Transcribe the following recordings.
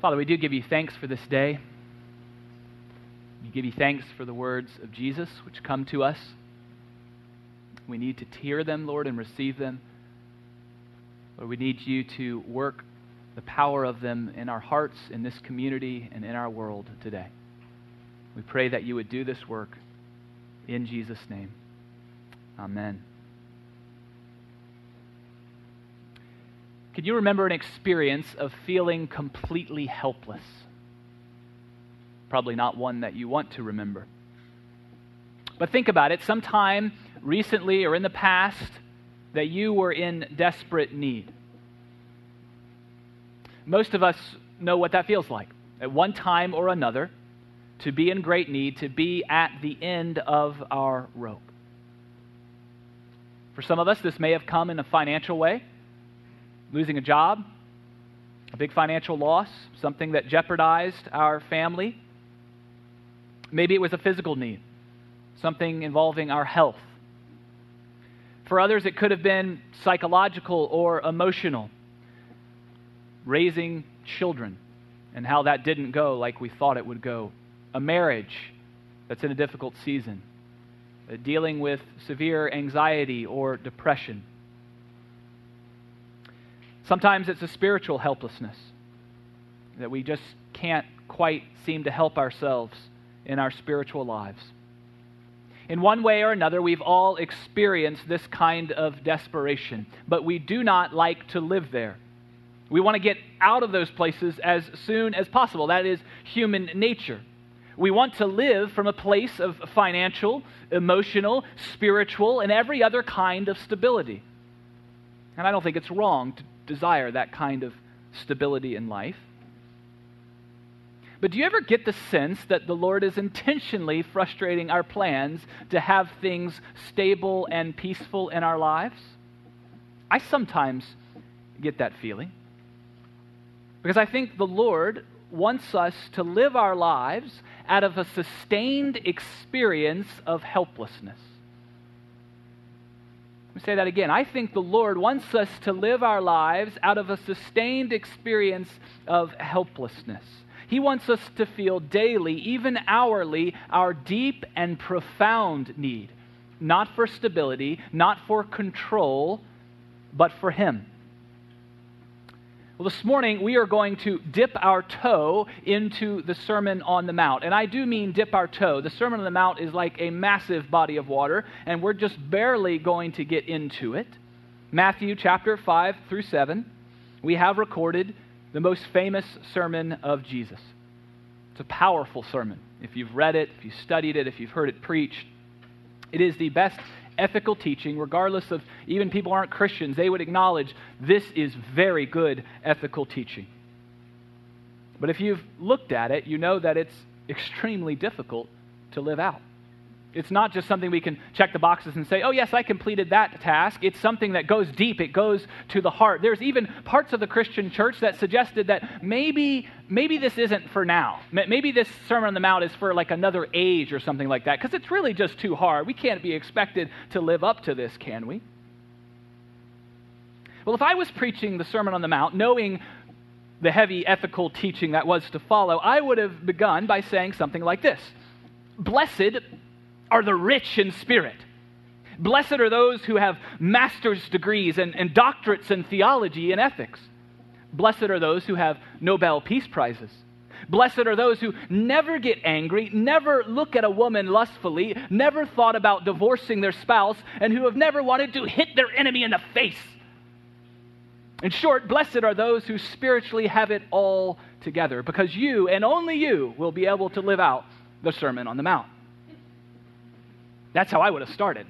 Father, we do give you thanks for this day. We give you thanks for the words of Jesus which come to us. We need to hear them, Lord, and receive them. Lord, we need you to work the power of them in our hearts, in this community, and in our world today. We pray that you would do this work in Jesus' name. Amen. Can you remember an experience of feeling completely helpless? Probably not one that you want to remember. But think about it sometime recently or in the past that you were in desperate need. Most of us know what that feels like. At one time or another, to be in great need, to be at the end of our rope. For some of us, this may have come in a financial way losing a job, a big financial loss, something that jeopardized our family. Maybe it was a physical need, something involving our health. For others, it could have been psychological or emotional, raising children and how that didn't go like we thought it would go, a marriage that's in a difficult season, uh, dealing with severe anxiety or depression Sometimes it's a spiritual helplessness that we just can't quite seem to help ourselves in our spiritual lives. In one way or another, we've all experienced this kind of desperation, but we do not like to live there. We want to get out of those places as soon as possible. That is human nature. We want to live from a place of financial, emotional, spiritual, and every other kind of stability. And I don't think it's wrong to desire that kind of stability in life. But do you ever get the sense that the Lord is intentionally frustrating our plans to have things stable and peaceful in our lives? I sometimes get that feeling. Because I think the Lord wants us to live our lives out of a sustained experience of helplessness. Say that again. I think the Lord wants us to live our lives out of a sustained experience of helplessness. He wants us to feel daily, even hourly, our deep and profound need, not for stability, not for control, but for Him. Well, this morning we are going to dip our toe into the Sermon on the Mount. And I do mean dip our toe. The Sermon on the Mount is like a massive body of water, and we're just barely going to get into it. Matthew chapter 5 through 7, we have recorded the most famous sermon of Jesus. It's a powerful sermon. If you've read it, if you've studied it, if you've heard it preached, it is the best ethical teaching, regardless of even people aren't Christians, they would acknowledge this is very good ethical teaching. But if you've looked at it, you know that it's extremely difficult to live out. It's not just something we can check the boxes and say, oh, yes, I completed that task. It's something that goes deep, it goes to the heart. There's even parts of the Christian church that suggested that maybe, maybe this isn't for now. Maybe this Sermon on the Mount is for like another age or something like that, because it's really just too hard. We can't be expected to live up to this, can we? Well, if I was preaching the Sermon on the Mount, knowing the heavy ethical teaching that was to follow, I would have begun by saying something like this Blessed are the rich in spirit. Blessed are those who have master's degrees and, and doctorates in theology and ethics. Blessed are those who have Nobel Peace Prizes. Blessed are those who never get angry, never look at a woman lustfully, never thought about divorcing their spouse, and who have never wanted to hit their enemy in the face. In short, blessed are those who spiritually have it all together, because you and only you will be able to live out the Sermon on the Mount. That's how I would have started.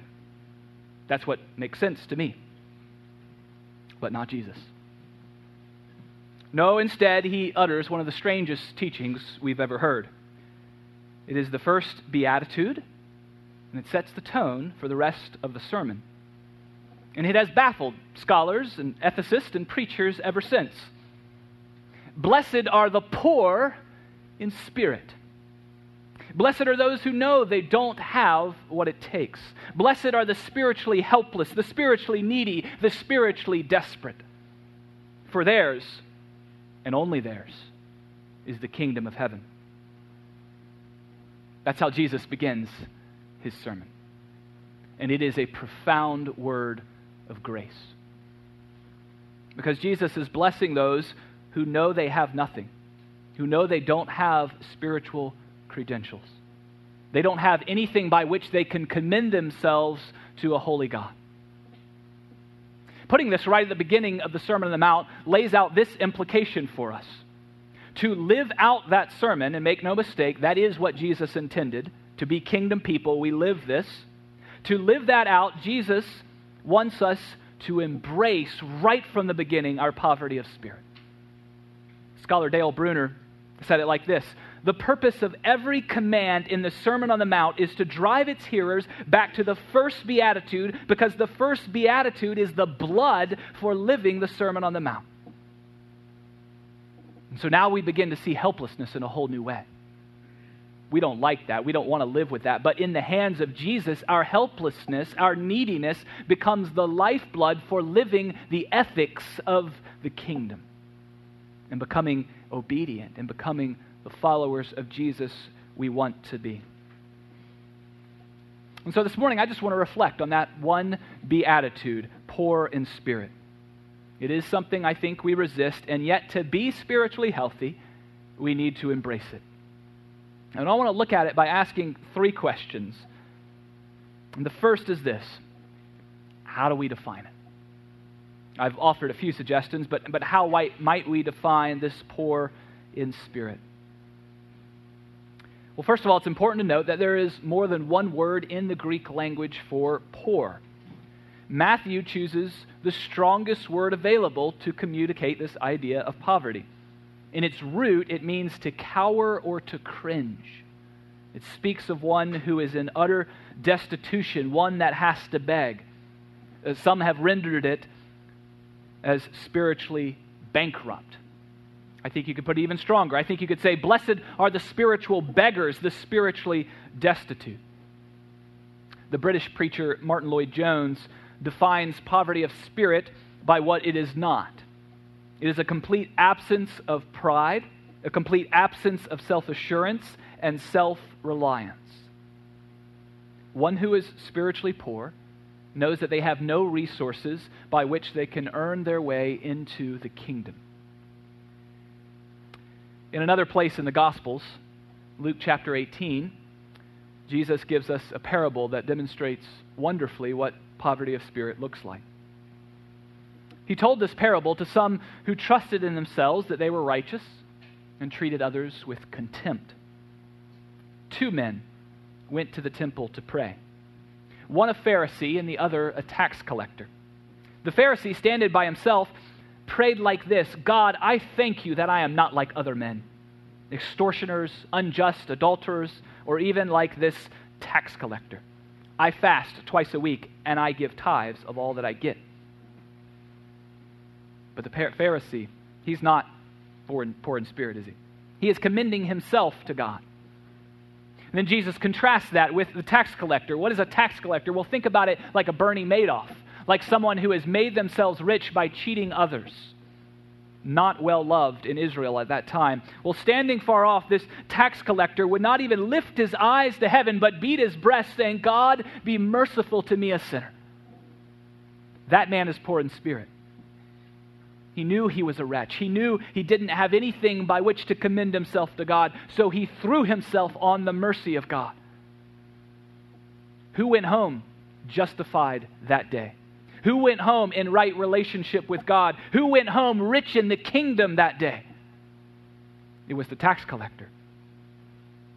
That's what makes sense to me. But not Jesus. No, instead, he utters one of the strangest teachings we've ever heard. It is the first beatitude, and it sets the tone for the rest of the sermon. And it has baffled scholars and ethicists and preachers ever since. Blessed are the poor in spirit Blessed are those who know they don't have what it takes. Blessed are the spiritually helpless, the spiritually needy, the spiritually desperate. For theirs, and only theirs, is the kingdom of heaven. That's how Jesus begins his sermon. And it is a profound word of grace. Because Jesus is blessing those who know they have nothing, who know they don't have spiritual credentials. They don't have anything by which they can commend themselves to a holy God. Putting this right at the beginning of the Sermon on the Mount lays out this implication for us. To live out that sermon, and make no mistake, that is what Jesus intended. To be kingdom people, we live this. To live that out, Jesus wants us to embrace right from the beginning our poverty of spirit. Scholar Dale Bruner said it like this the purpose of every command in the Sermon on the Mount is to drive its hearers back to the first beatitude because the first beatitude is the blood for living the Sermon on the Mount. And so now we begin to see helplessness in a whole new way. We don't like that. We don't want to live with that. But in the hands of Jesus, our helplessness, our neediness becomes the lifeblood for living the ethics of the kingdom and becoming obedient and becoming the followers of Jesus we want to be. And so this morning, I just want to reflect on that one beatitude poor in spirit. It is something I think we resist, and yet to be spiritually healthy, we need to embrace it. And I want to look at it by asking three questions. And the first is this How do we define it? I've offered a few suggestions, but, but how might we define this poor in spirit? Well, first of all, it's important to note that there is more than one word in the Greek language for poor. Matthew chooses the strongest word available to communicate this idea of poverty. In its root, it means to cower or to cringe. It speaks of one who is in utter destitution, one that has to beg. Uh, some have rendered it as spiritually bankrupt. I think you could put it even stronger. I think you could say, Blessed are the spiritual beggars, the spiritually destitute. The British preacher Martyn Lloyd-Jones defines poverty of spirit by what it is not it is a complete absence of pride, a complete absence of self assurance, and self reliance. One who is spiritually poor knows that they have no resources by which they can earn their way into the kingdom. In another place in the Gospels, Luke chapter 18, Jesus gives us a parable that demonstrates wonderfully what poverty of spirit looks like. He told this parable to some who trusted in themselves that they were righteous and treated others with contempt. Two men went to the temple to pray one a Pharisee and the other a tax collector. The Pharisee, standing by himself, prayed like this God, I thank you that I am not like other men, extortioners, unjust, adulterers, or even like this tax collector. I fast twice a week, and I give tithes of all that I get. But the Pharisee, he's not poor in, poor in spirit, is he? He is commending himself to God. And then Jesus contrasts that with the tax collector. What is a tax collector? Well, think about it like a Bernie Madoff like someone who has made themselves rich by cheating others. Not well loved in Israel at that time. Well, standing far off, this tax collector would not even lift his eyes to heaven, but beat his breast, saying, God, be merciful to me, a sinner. That man is poor in spirit. He knew he was a wretch. He knew he didn't have anything by which to commend himself to God, so he threw himself on the mercy of God. Who went home justified that day? Who went home in right relationship with God? Who went home rich in the kingdom that day? It was the tax collector,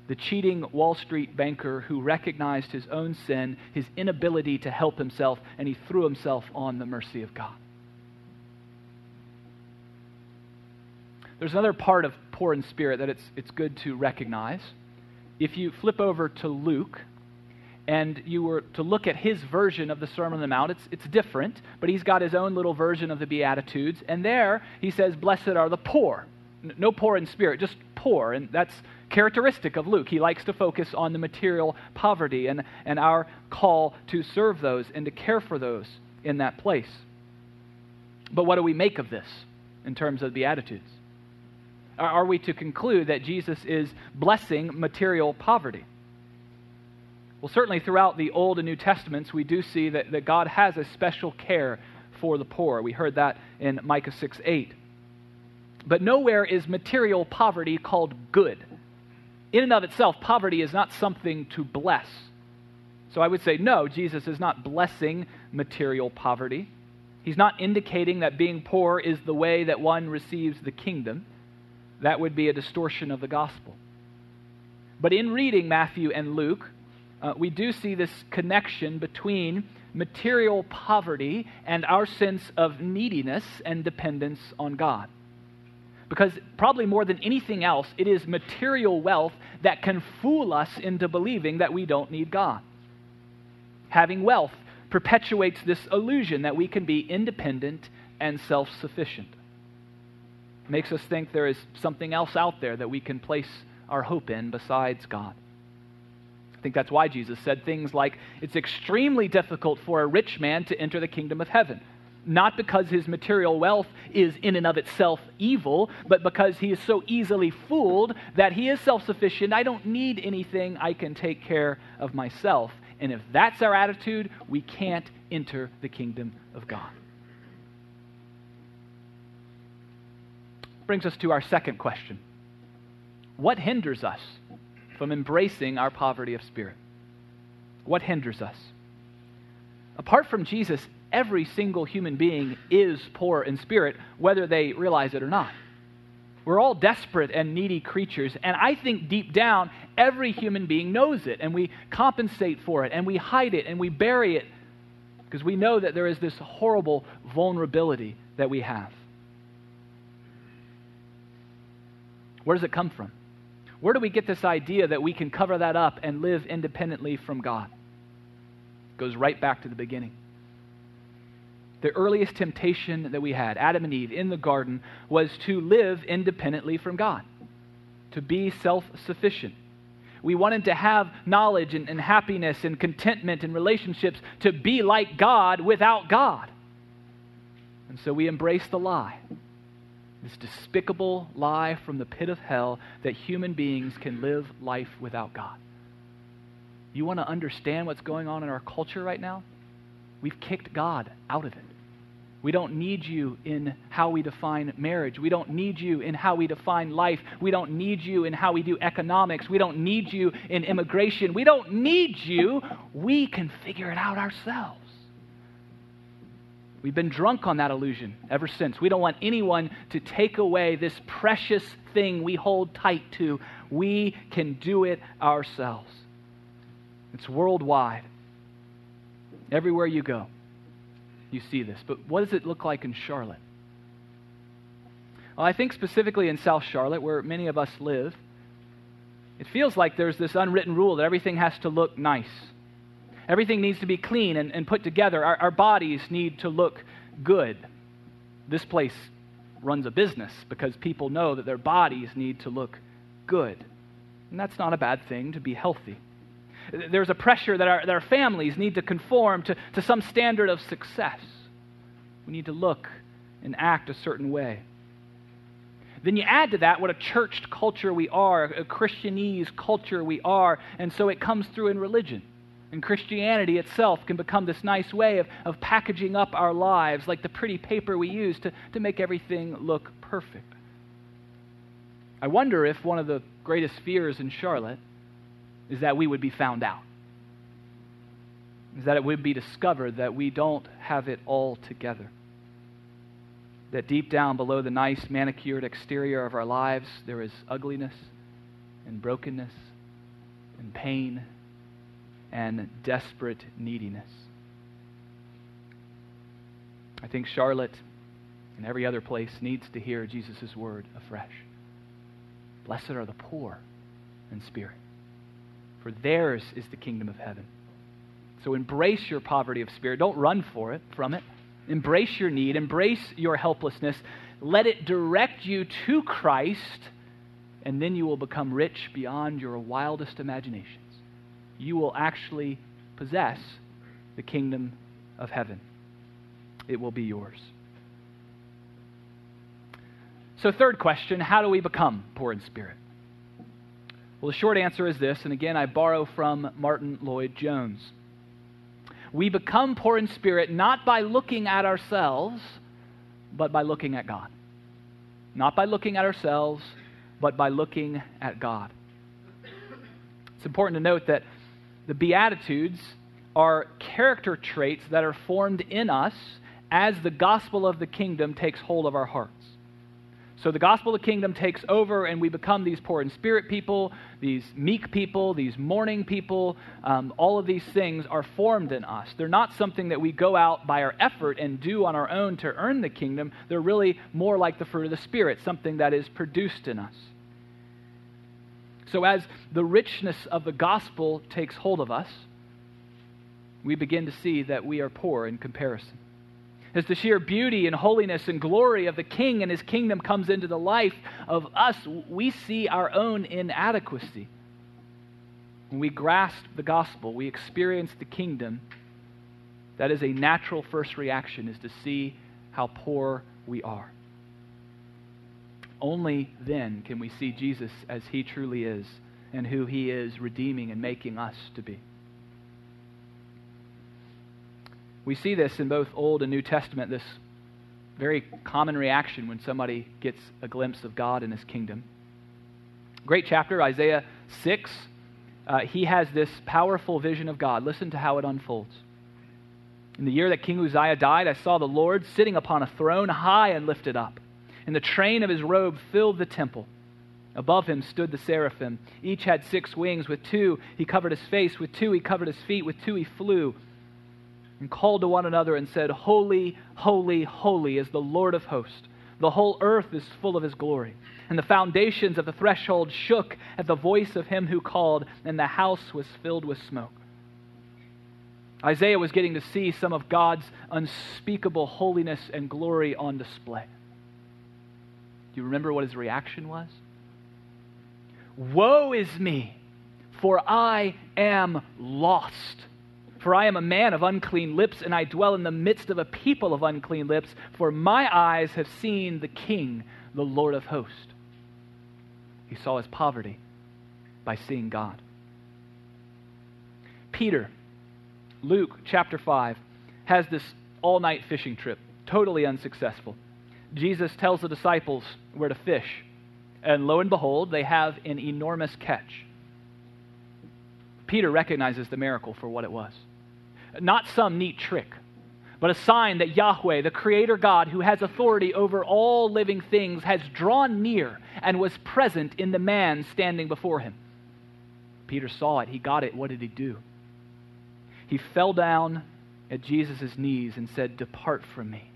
the cheating Wall Street banker who recognized his own sin, his inability to help himself, and he threw himself on the mercy of God. There's another part of poor in spirit that it's, it's good to recognize. If you flip over to Luke and you were to look at his version of the Sermon on the Mount, it's, it's different, but he's got his own little version of the Beatitudes. And there he says, Blessed are the poor. No poor in spirit, just poor. And that's characteristic of Luke. He likes to focus on the material poverty and, and our call to serve those and to care for those in that place. But what do we make of this in terms of Beatitudes? Are we to conclude that Jesus is blessing material poverty? Well, certainly throughout the Old and New Testaments, we do see that, that God has a special care for the poor. We heard that in Micah 6 8. But nowhere is material poverty called good. In and of itself, poverty is not something to bless. So I would say, no, Jesus is not blessing material poverty. He's not indicating that being poor is the way that one receives the kingdom. That would be a distortion of the gospel. But in reading Matthew and Luke, uh, we do see this connection between material poverty and our sense of neediness and dependence on God. Because probably more than anything else, it is material wealth that can fool us into believing that we don't need God. Having wealth perpetuates this illusion that we can be independent and self sufficient. Makes us think there is something else out there that we can place our hope in besides God. I think that's why Jesus said things like, It's extremely difficult for a rich man to enter the kingdom of heaven not because his material wealth is in and of itself evil, but because he is so easily fooled that he is self sufficient. I don't need anything, I can take care of myself. And if that's our attitude, we can't enter the kingdom of God. Brings us to our second question What hinders us from embracing our poverty of spirit? What hinders us? Apart from Jesus, every single human being is poor in spirit, whether they realize it or not. We're all desperate and needy creatures, and I think deep down, every human being knows it, and we compensate for it, and we hide it, and we bury it, because we know that there is this horrible vulnerability that we have. Where does it come from? Where do we get this idea that we can cover that up and live independently from God? It goes right back to the beginning the earliest temptation that we had, Adam and Eve in the garden, was to live independently from God, to be self sufficient. We wanted to have knowledge and, and, happiness and contentment and relationships to be like God without God. And so we embraced the lie this despicable lie from the pit of hell that human beings can live life without God. You want to understand what's going on in our culture right now? We've kicked God out of it. We don't need you in how we define marriage. We don't need you in how we define life. We don't need you in how we do economics. We don't need you in immigration. We don't need you. We can figure it out ourselves. We've been drunk on that illusion ever since. We don't want anyone to take away this precious thing we hold tight to. We can do it ourselves. It's worldwide. Everywhere you go you see this. But what does it look like in Charlotte? Well, I think specifically in South Charlotte, where many of us live, it feels like there's this unwritten rule that everything has to look nice. Everything needs to be clean and, and put together. Our, our bodies need to look good. This place runs a business because people know that their bodies need to look good. And that's not a bad thing to be healthy. There's a pressure that our, that our families need to conform to, to some standard of success. We need to look and act a certain way. Then you add to that what a churched culture we are, a Christianese culture we are, and so it comes through in religion. And Christianity itself can become this nice way of, of packaging up our lives like the pretty paper we use to, to make everything look perfect. I wonder if one of the greatest fears in Charlotte is that we would be found out, is that it would be discovered that we don't have it all together. That deep down below the nice manicured exterior of our lives, there is ugliness and brokenness and pain and desperate neediness. I think Charlotte and every other place needs to hear Jesus' word afresh. Blessed are the poor in spirit for theirs is the kingdom of heaven. So embrace your poverty of spirit. Don't run for it from it. Embrace your need, embrace your helplessness. Let it direct you to Christ, and then you will become rich beyond your wildest imaginations. You will actually possess the kingdom of heaven. It will be yours. So, third question how do we become poor in spirit? Well, the short answer is this, and again, I borrow from Martyn Lloyd-Jones. We become poor in spirit not by looking at ourselves, but by looking at God. Not by looking at ourselves, but by looking at God. It's important to note that the Beatitudes are character traits that are formed in us as the gospel of the kingdom takes hold of our hearts. So the gospel of the kingdom takes over, and we become these poor in spirit people, these meek people, these mourning people. Um, all of these things are formed in us. They're not something that we go out by our effort and do on our own to earn the kingdom. They're really more like the fruit of the Spirit, something that is produced in us. So as the richness of the gospel takes hold of us, we begin to see that we are poor in comparison. As the sheer beauty and holiness and glory of the King and his kingdom comes into the life of us, we see our own inadequacy. When we grasp the gospel, we experience the kingdom, that is a natural first reaction, is to see how poor we are. Only then can we see Jesus as he truly is and who he is redeeming and making us to be. We see this in both Old and New Testament, this very common reaction when somebody gets a glimpse of God and his kingdom. Great chapter, Isaiah 6. Uh, he has this powerful vision of God. Listen to how it unfolds. In the year that King Uzziah died, I saw the Lord sitting upon a throne high and lifted up, and the train of his robe filled the temple. Above him stood the seraphim. Each had six wings. With two he covered his face, with two he covered his feet, with two he flew and called to one another and said, Holy, holy, holy is the Lord of hosts. The whole earth is full of his glory. And the foundations of the threshold shook at the voice of him who called, and the house was filled with smoke. Isaiah was getting to see some of God's unspeakable holiness and glory on display. Do you remember what his reaction was? Woe is me, for I am lost. For I am a man of unclean lips, and I dwell in the midst of a people of unclean lips, for my eyes have seen the King, the Lord of hosts. He saw his poverty by seeing God. Peter, Luke chapter 5, has this all night fishing trip, totally unsuccessful. Jesus tells the disciples where to fish, and lo and behold, they have an enormous catch. Peter recognizes the miracle for what it was not some neat trick, but a sign that Yahweh, the Creator God who has authority over all living things, has drawn near and was present in the man standing before him. Peter saw it. He got it. What did he do? He fell down at Jesus' knees and said, Depart from me,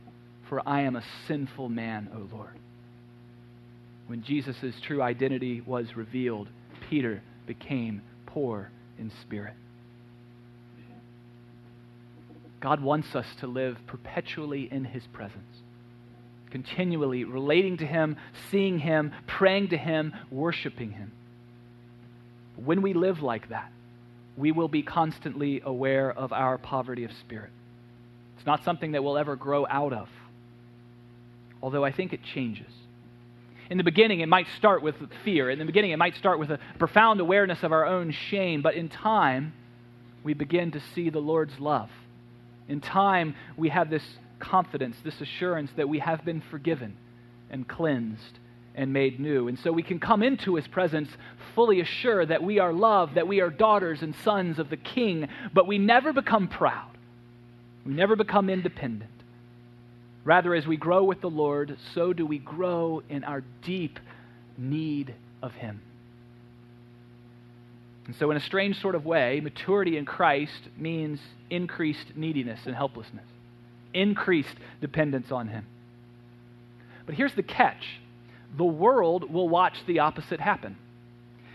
for I am a sinful man, O Lord. When Jesus' true identity was revealed, Peter became poor in spirit. God wants us to live perpetually in His presence, continually relating to Him, seeing Him, praying to Him, worshiping Him. When we live like that, we will be constantly aware of our poverty of spirit. It's not something that we'll ever grow out of, although I think it changes. In the beginning, it might start with fear. In the beginning, it might start with a profound awareness of our own shame, but in time, we begin to see the Lord's love in time, we have this confidence, this assurance that we have been forgiven and cleansed and made new. And so we can come into his presence fully assured that we are loved, that we are daughters and sons of the king, but we never become proud. We never become independent. Rather, as we grow with the Lord, so do we grow in our deep need of him. And so, in a strange sort of way, maturity in Christ means increased neediness and helplessness, increased dependence on Him. But here's the catch the world will watch the opposite happen.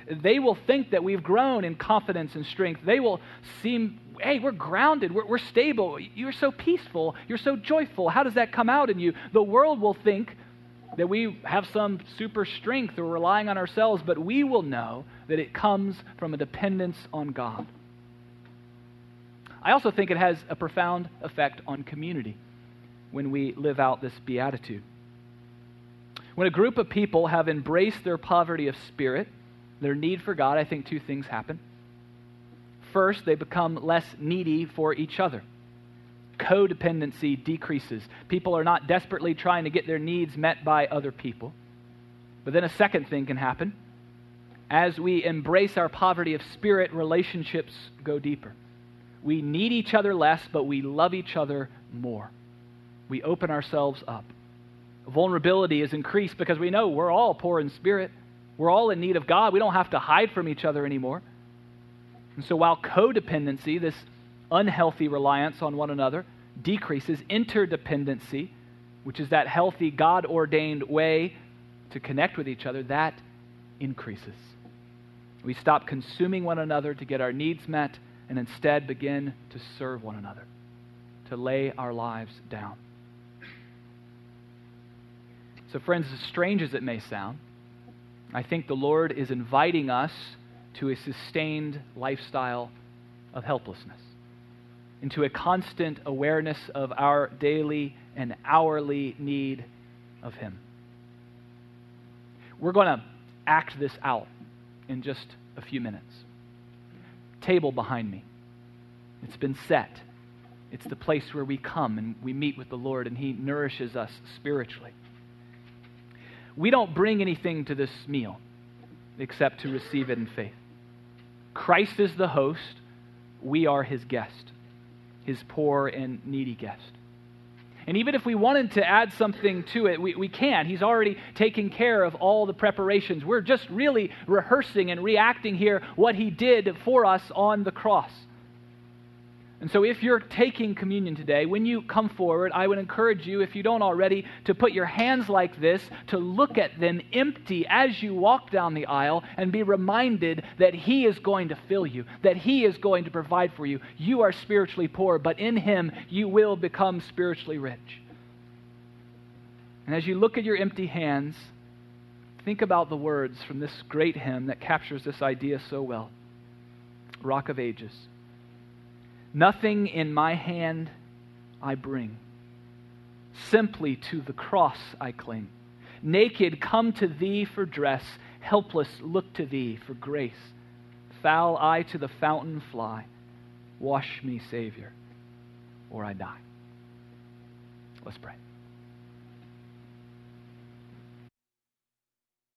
They will think that we've grown in confidence and strength. They will seem, hey, we're grounded, we're, we're stable, you're so peaceful, you're so joyful. How does that come out in you? The world will think that we have some super strength or relying on ourselves, but we will know that it comes from a dependence on God. I also think it has a profound effect on community when we live out this beatitude. When a group of people have embraced their poverty of spirit, their need for God, I think two things happen. First, they become less needy for each other. Codependency decreases. People are not desperately trying to get their needs met by other people. But then a second thing can happen. As we embrace our poverty of spirit, relationships go deeper. We need each other less, but we love each other more. We open ourselves up. Vulnerability is increased because we know we're all poor in spirit. We're all in need of God. We don't have to hide from each other anymore. And so while codependency, this unhealthy reliance on one another, decreases, interdependency, which is that healthy, God ordained way to connect with each other, that increases. We stop consuming one another to get our needs met and instead begin to serve one another, to lay our lives down. So, friends, as strange as it may sound, I think the Lord is inviting us to a sustained lifestyle of helplessness, into a constant awareness of our daily and hourly need of Him. We're going to act this out in just a few minutes. Table behind me. It's been set. It's the place where we come and we meet with the Lord and He nourishes us spiritually. We don't bring anything to this meal except to receive it in faith. Christ is the host, we are His guest, His poor and needy guest. And even if we wanted to add something to it, we, we can. He's already taken care of all the preparations. We're just really rehearsing and reacting here what he did for us on the cross. And so, if you're taking communion today, when you come forward, I would encourage you, if you don't already, to put your hands like this, to look at them empty as you walk down the aisle, and be reminded that He is going to fill you, that He is going to provide for you. You are spiritually poor, but in Him you will become spiritually rich. And as you look at your empty hands, think about the words from this great hymn that captures this idea so well Rock of Ages. Nothing in my hand I bring. Simply to the cross I cling. Naked, come to thee for dress. Helpless, look to thee for grace. Foul I to the fountain fly. Wash me, Savior, or I die. Let's pray.